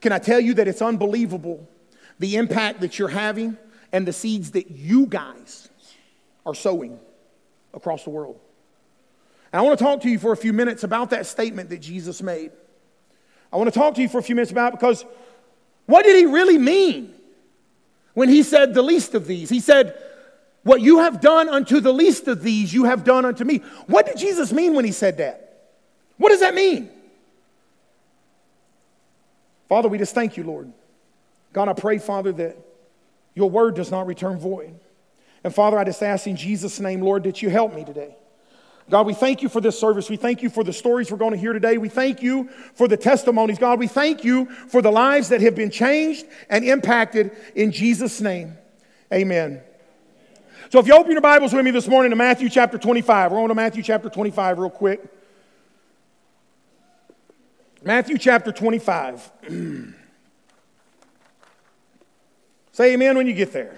can I tell you that it's unbelievable the impact that you're having and the seeds that you guys are sowing across the world? And I want to talk to you for a few minutes about that statement that Jesus made. I want to talk to you for a few minutes about because what did he really mean when he said the least of these? He said, What you have done unto the least of these, you have done unto me. What did Jesus mean when he said that? What does that mean? Father, we just thank you, Lord. God, I pray, Father, that your word does not return void. And Father, I just ask in Jesus' name, Lord, that you help me today. God, we thank you for this service. We thank you for the stories we're going to hear today. We thank you for the testimonies. God, we thank you for the lives that have been changed and impacted in Jesus' name. Amen. So if you open your Bibles with me this morning to Matthew chapter 25, we're on to Matthew chapter 25 real quick. Matthew chapter 25. Say amen when you get there.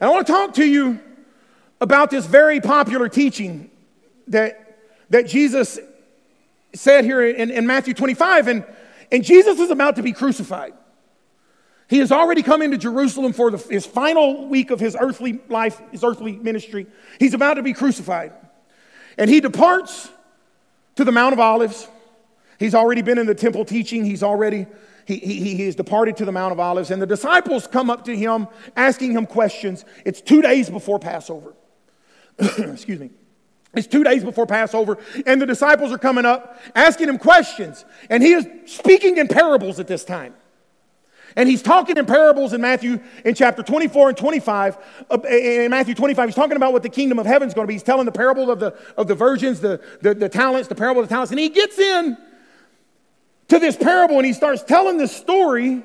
And I want to talk to you about this very popular teaching that, that Jesus said here in, in Matthew 25. And, and Jesus is about to be crucified. He has already come into Jerusalem for the, his final week of his earthly life, his earthly ministry. He's about to be crucified. And he departs to the Mount of Olives. He's already been in the temple teaching. He's already, he, he, he has departed to the Mount of Olives. And the disciples come up to him asking him questions. It's two days before Passover. Excuse me. It's two days before Passover, and the disciples are coming up asking him questions. And he is speaking in parables at this time. And he's talking in parables in Matthew in chapter 24 and 25. Uh, in Matthew 25, he's talking about what the kingdom of heaven is going to be. He's telling the parable of the, of the virgins, the, the, the talents, the parable of the talents. And he gets in to this parable and he starts telling this story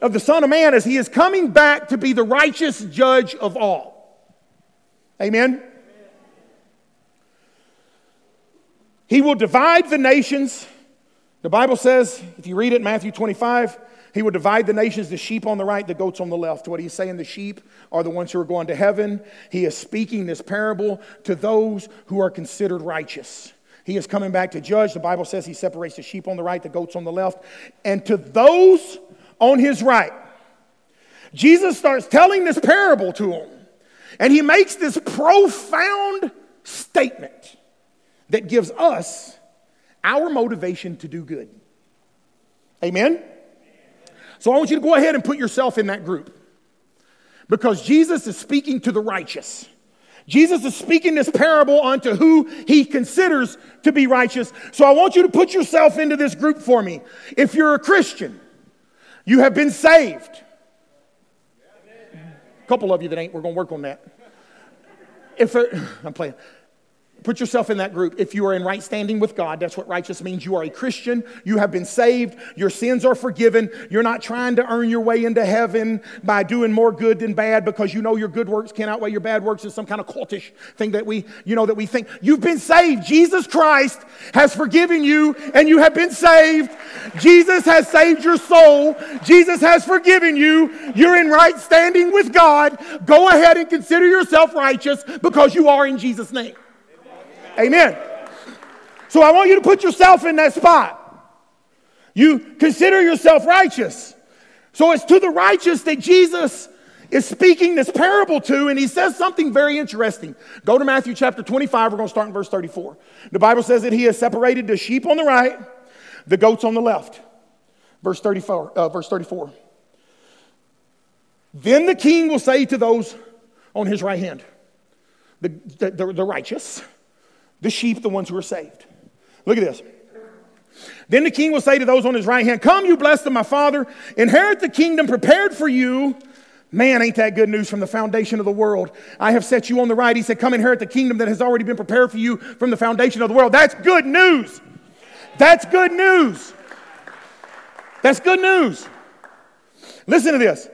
of the Son of Man as he is coming back to be the righteous judge of all. Amen? He will divide the nations. The Bible says, if you read it Matthew 25, he will divide the nations, the sheep on the right, the goats on the left. What he's saying, the sheep are the ones who are going to heaven. He is speaking this parable to those who are considered righteous. He is coming back to judge. The Bible says he separates the sheep on the right, the goats on the left. And to those on his right, Jesus starts telling this parable to them. And he makes this profound statement that gives us our motivation to do good. Amen? So I want you to go ahead and put yourself in that group because Jesus is speaking to the righteous. Jesus is speaking this parable unto who he considers to be righteous. So I want you to put yourself into this group for me. If you're a Christian, you have been saved. A couple of you that ain't, we're going to work on that. If I'm playing. Put yourself in that group. If you are in right standing with God, that's what righteous means. You are a Christian. You have been saved. Your sins are forgiven. You're not trying to earn your way into heaven by doing more good than bad because you know your good works can't outweigh your bad works. Is some kind of cultish thing that we, you know, that we think. You've been saved. Jesus Christ has forgiven you and you have been saved. Jesus has saved your soul. Jesus has forgiven you. You're in right standing with God. Go ahead and consider yourself righteous because you are in Jesus' name. Amen. So I want you to put yourself in that spot. You consider yourself righteous. So it's to the righteous that Jesus is speaking this parable to, and he says something very interesting. Go to Matthew chapter 25. We're going to start in verse 34. The Bible says that he has separated the sheep on the right, the goats on the left. Verse 34. Uh, verse 34. Then the king will say to those on his right hand, the, the, the righteous, the sheep, the ones who are saved. Look at this. Then the king will say to those on his right hand, Come, you blessed of my father, inherit the kingdom prepared for you. Man, ain't that good news from the foundation of the world? I have set you on the right. He said, Come inherit the kingdom that has already been prepared for you from the foundation of the world. That's good news. That's good news. That's good news. Listen to this.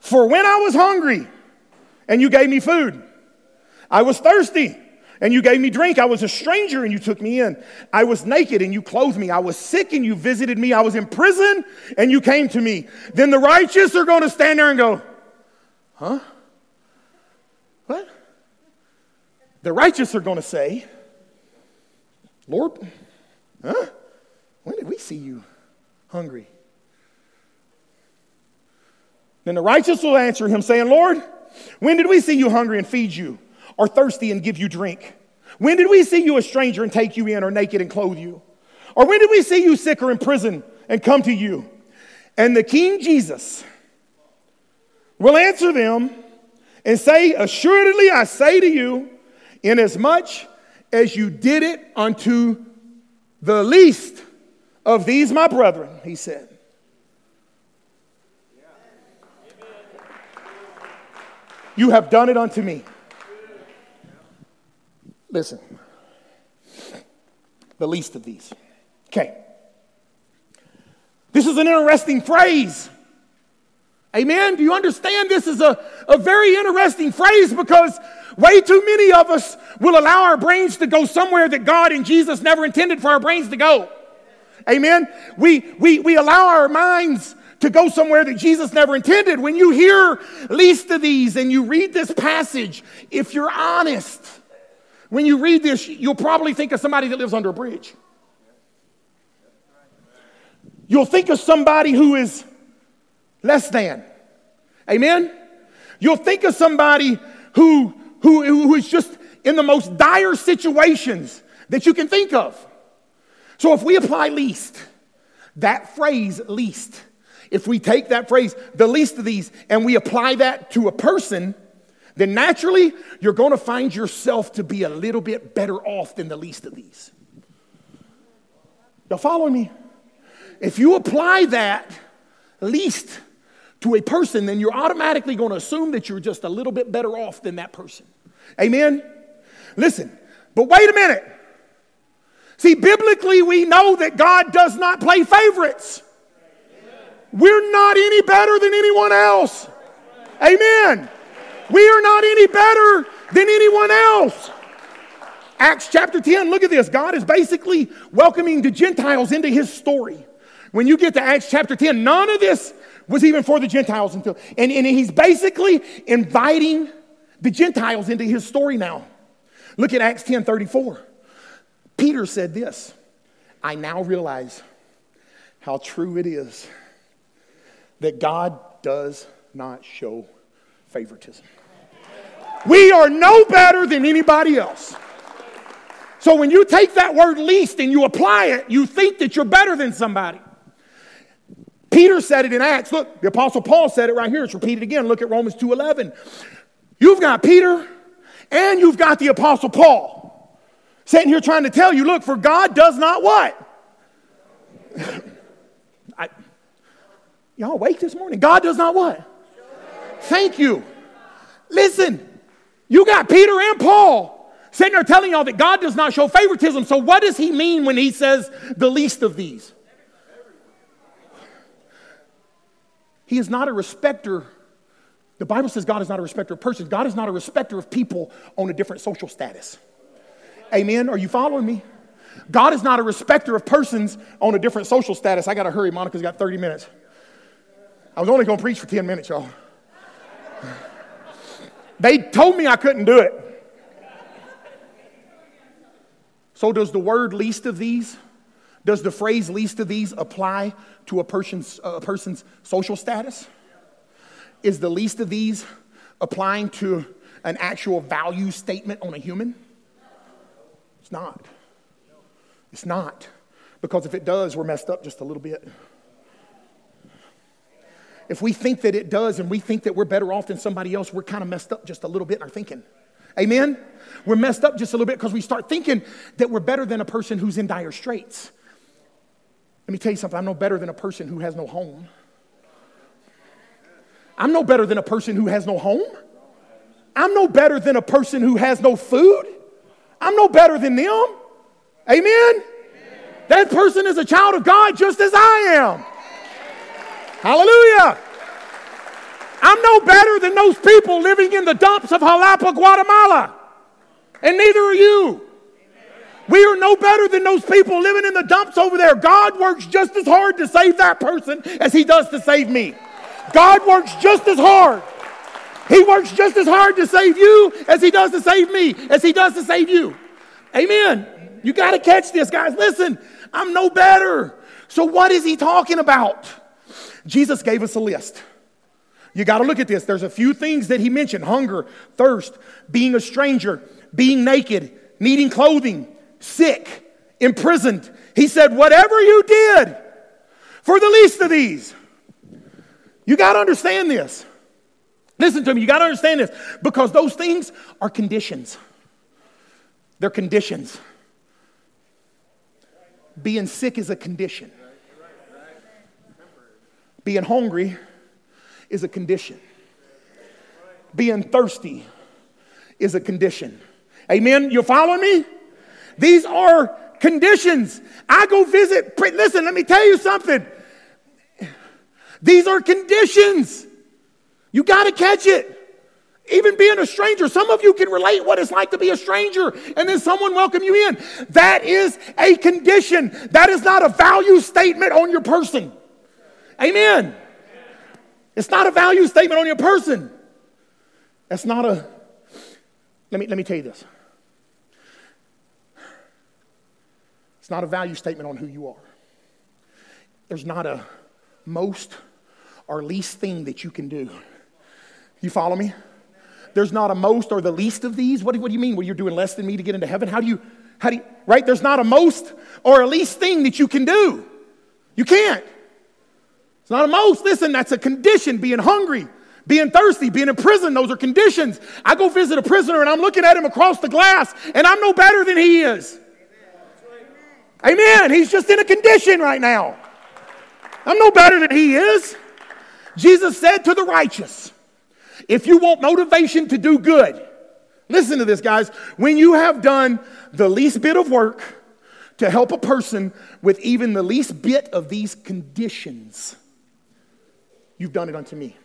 For when I was hungry and you gave me food, I was thirsty and you gave me drink. I was a stranger and you took me in. I was naked and you clothed me. I was sick and you visited me. I was in prison and you came to me. Then the righteous are going to stand there and go, huh? What? The righteous are going to say, Lord, huh? When did we see you hungry Then the righteous will answer him, saying, Lord, when did we see you hungry and feed you, or thirsty and give you drink? When did we see you a stranger and take you in, or naked and clothe you? Or when did we see you sick or in prison and come to you? And the King Jesus will answer them and say, Assuredly I say to you, inasmuch as you did it unto the least of these my brethren, he said. You have done it unto me. Listen, the least of these. Okay. This is an interesting phrase. Amen. Do you understand? This is a, a very interesting phrase because way too many of us will allow our brains to go somewhere that God and Jesus never intended for our brains to go. Amen. We, we, we allow our minds to go somewhere that Jesus never intended. When you hear least of these and you read this passage, if you're honest, when you read this, you'll probably think of somebody that lives under a bridge. You'll think of somebody who is less than. Amen? You'll think of somebody who, who, who is just in the most dire situations that you can think of. So if we apply least, that phrase least, if we take that phrase, the least of these, and we apply that to a person, then naturally you're going to find yourself to be a little bit better off than the least of these. Y'all follow me? If you apply that least to a person, then you're automatically going to assume that you're just a little bit better off than that person. Amen? Listen, but wait a minute. See, biblically, we know that God does not play favorites. We're not any better than anyone else. Amen. We are not any better than anyone else. Acts chapter 10, look at this. God is basically welcoming the Gentiles into his story. When you get to Acts chapter 10, none of this was even for the Gentiles until, and, and he's basically inviting the Gentiles into his story now. Look at Acts 10 34. Peter said this I now realize how true it is that God does not show favoritism. We are no better than anybody else. So when you take that word least and you apply it, you think that you're better than somebody. Peter said it in Acts. Look, the Apostle Paul said it right here. It's repeated again. Look at Romans 2.11. You've got Peter and you've got the Apostle Paul sitting here trying to tell you, look, for God does not what? I, y'all awake this morning? God does not what? Thank you. Listen, you got Peter and Paul sitting there telling y'all that God does not show favoritism. So, what does he mean when he says the least of these? He is not a respecter. The Bible says God is not a respecter of persons. God is not a respecter of people on a different social status. Amen. Are you following me? God is not a respecter of persons on a different social status. I got to hurry. Monica's got 30 minutes. I was only going to preach for 10 minutes, y'all. They told me I couldn't do it. So, does the word least of these does the phrase least of these apply to a person's, a person's social status? Is the least of these applying to an actual value statement on a human? It's not. It's not. Because if it does, we're messed up just a little bit. If we think that it does and we think that we're better off than somebody else, we're kind of messed up just a little bit in our thinking. Amen? We're messed up just a little bit because we start thinking that we're better than a person who's in dire straits. Let me tell you something I'm no better than a person who has no home. I'm no better than a person who has no home. I'm no better than a person who has no food. I'm no better than them. Amen? Amen? That person is a child of God just as I am. Hallelujah. I'm no better than those people living in the dumps of Jalapa, Guatemala. And neither are you. We are no better than those people living in the dumps over there. God works just as hard to save that person as He does to save me. God works just as hard. He works just as hard to save you as He does to save me, as He does to save you. Amen. You got to catch this, guys. Listen, I'm no better. So, what is He talking about? Jesus gave us a list. You got to look at this. There's a few things that he mentioned hunger, thirst, being a stranger, being naked, needing clothing, sick, imprisoned. He said, Whatever you did for the least of these, you got to understand this. Listen to me, you got to understand this because those things are conditions. They're conditions. Being sick is a condition. Being hungry is a condition. Being thirsty is a condition. Amen? You're following me? These are conditions. I go visit, listen, let me tell you something. These are conditions. You got to catch it. Even being a stranger, some of you can relate what it's like to be a stranger and then someone welcome you in. That is a condition. That is not a value statement on your person. Amen. It's not a value statement on your person. That's not a, let me, let me tell you this. It's not a value statement on who you are. There's not a most or least thing that you can do. You follow me? There's not a most or the least of these. What do, what do you mean? Well, you're doing less than me to get into heaven? How do you, how do you, right? There's not a most or a least thing that you can do. You can't. It's not a most. Listen, that's a condition, being hungry, being thirsty, being in prison. Those are conditions. I go visit a prisoner and I'm looking at him across the glass and I'm no better than he is. Amen. He's just in a condition right now. I'm no better than he is. Jesus said to the righteous, if you want motivation to do good, listen to this, guys. When you have done the least bit of work to help a person with even the least bit of these conditions, you've done it unto me.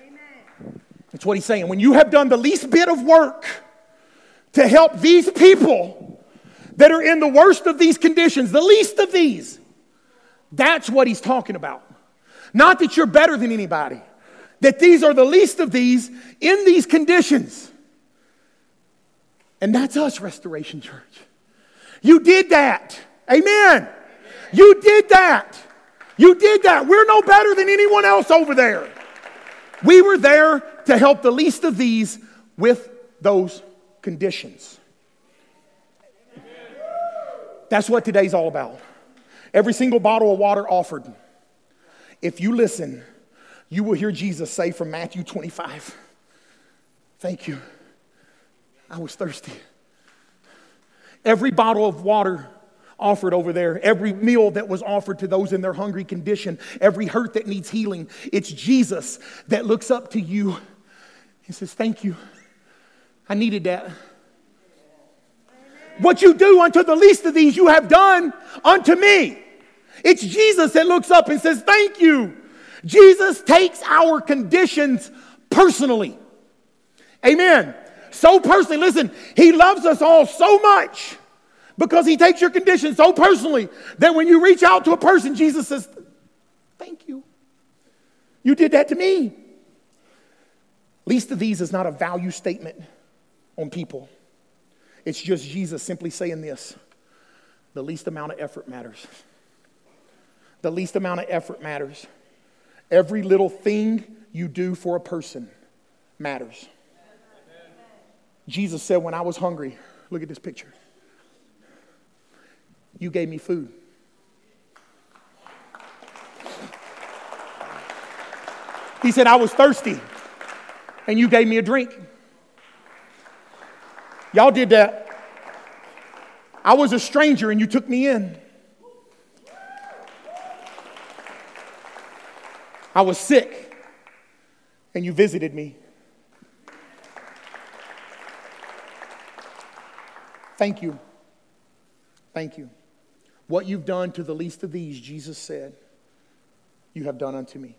Amen. That's what he's saying. When you have done the least bit of work to help these people that are in the worst of these conditions, the least of these, that's what he's talking about. Not that you're better than anybody, that these are the least of these in these conditions. And that's us, Restoration Church. You did that. Amen. You did that. You did that. We're no better than anyone else over there. We were there to help the least of these with those conditions. That's what today's all about. Every single bottle of water offered. If you listen, you will hear Jesus say from Matthew 25, Thank you. I was thirsty. Every bottle of water offered over there, every meal that was offered to those in their hungry condition, every hurt that needs healing. It's Jesus that looks up to you. He says, Thank you. I needed that. What you do unto the least of these, you have done unto me. It's Jesus that looks up and says, Thank you. Jesus takes our conditions personally. Amen. So personally, listen, He loves us all so much because he takes your condition so personally that when you reach out to a person, Jesus says, Thank you. You did that to me. Least of these is not a value statement on people. It's just Jesus simply saying this the least amount of effort matters. The least amount of effort matters. Every little thing you do for a person matters. Jesus said, When I was hungry, look at this picture. You gave me food. He said, I was thirsty and you gave me a drink. Y'all did that. I was a stranger and you took me in. I was sick and you visited me. Thank you. Thank you. What you've done to the least of these, Jesus said, you have done unto me.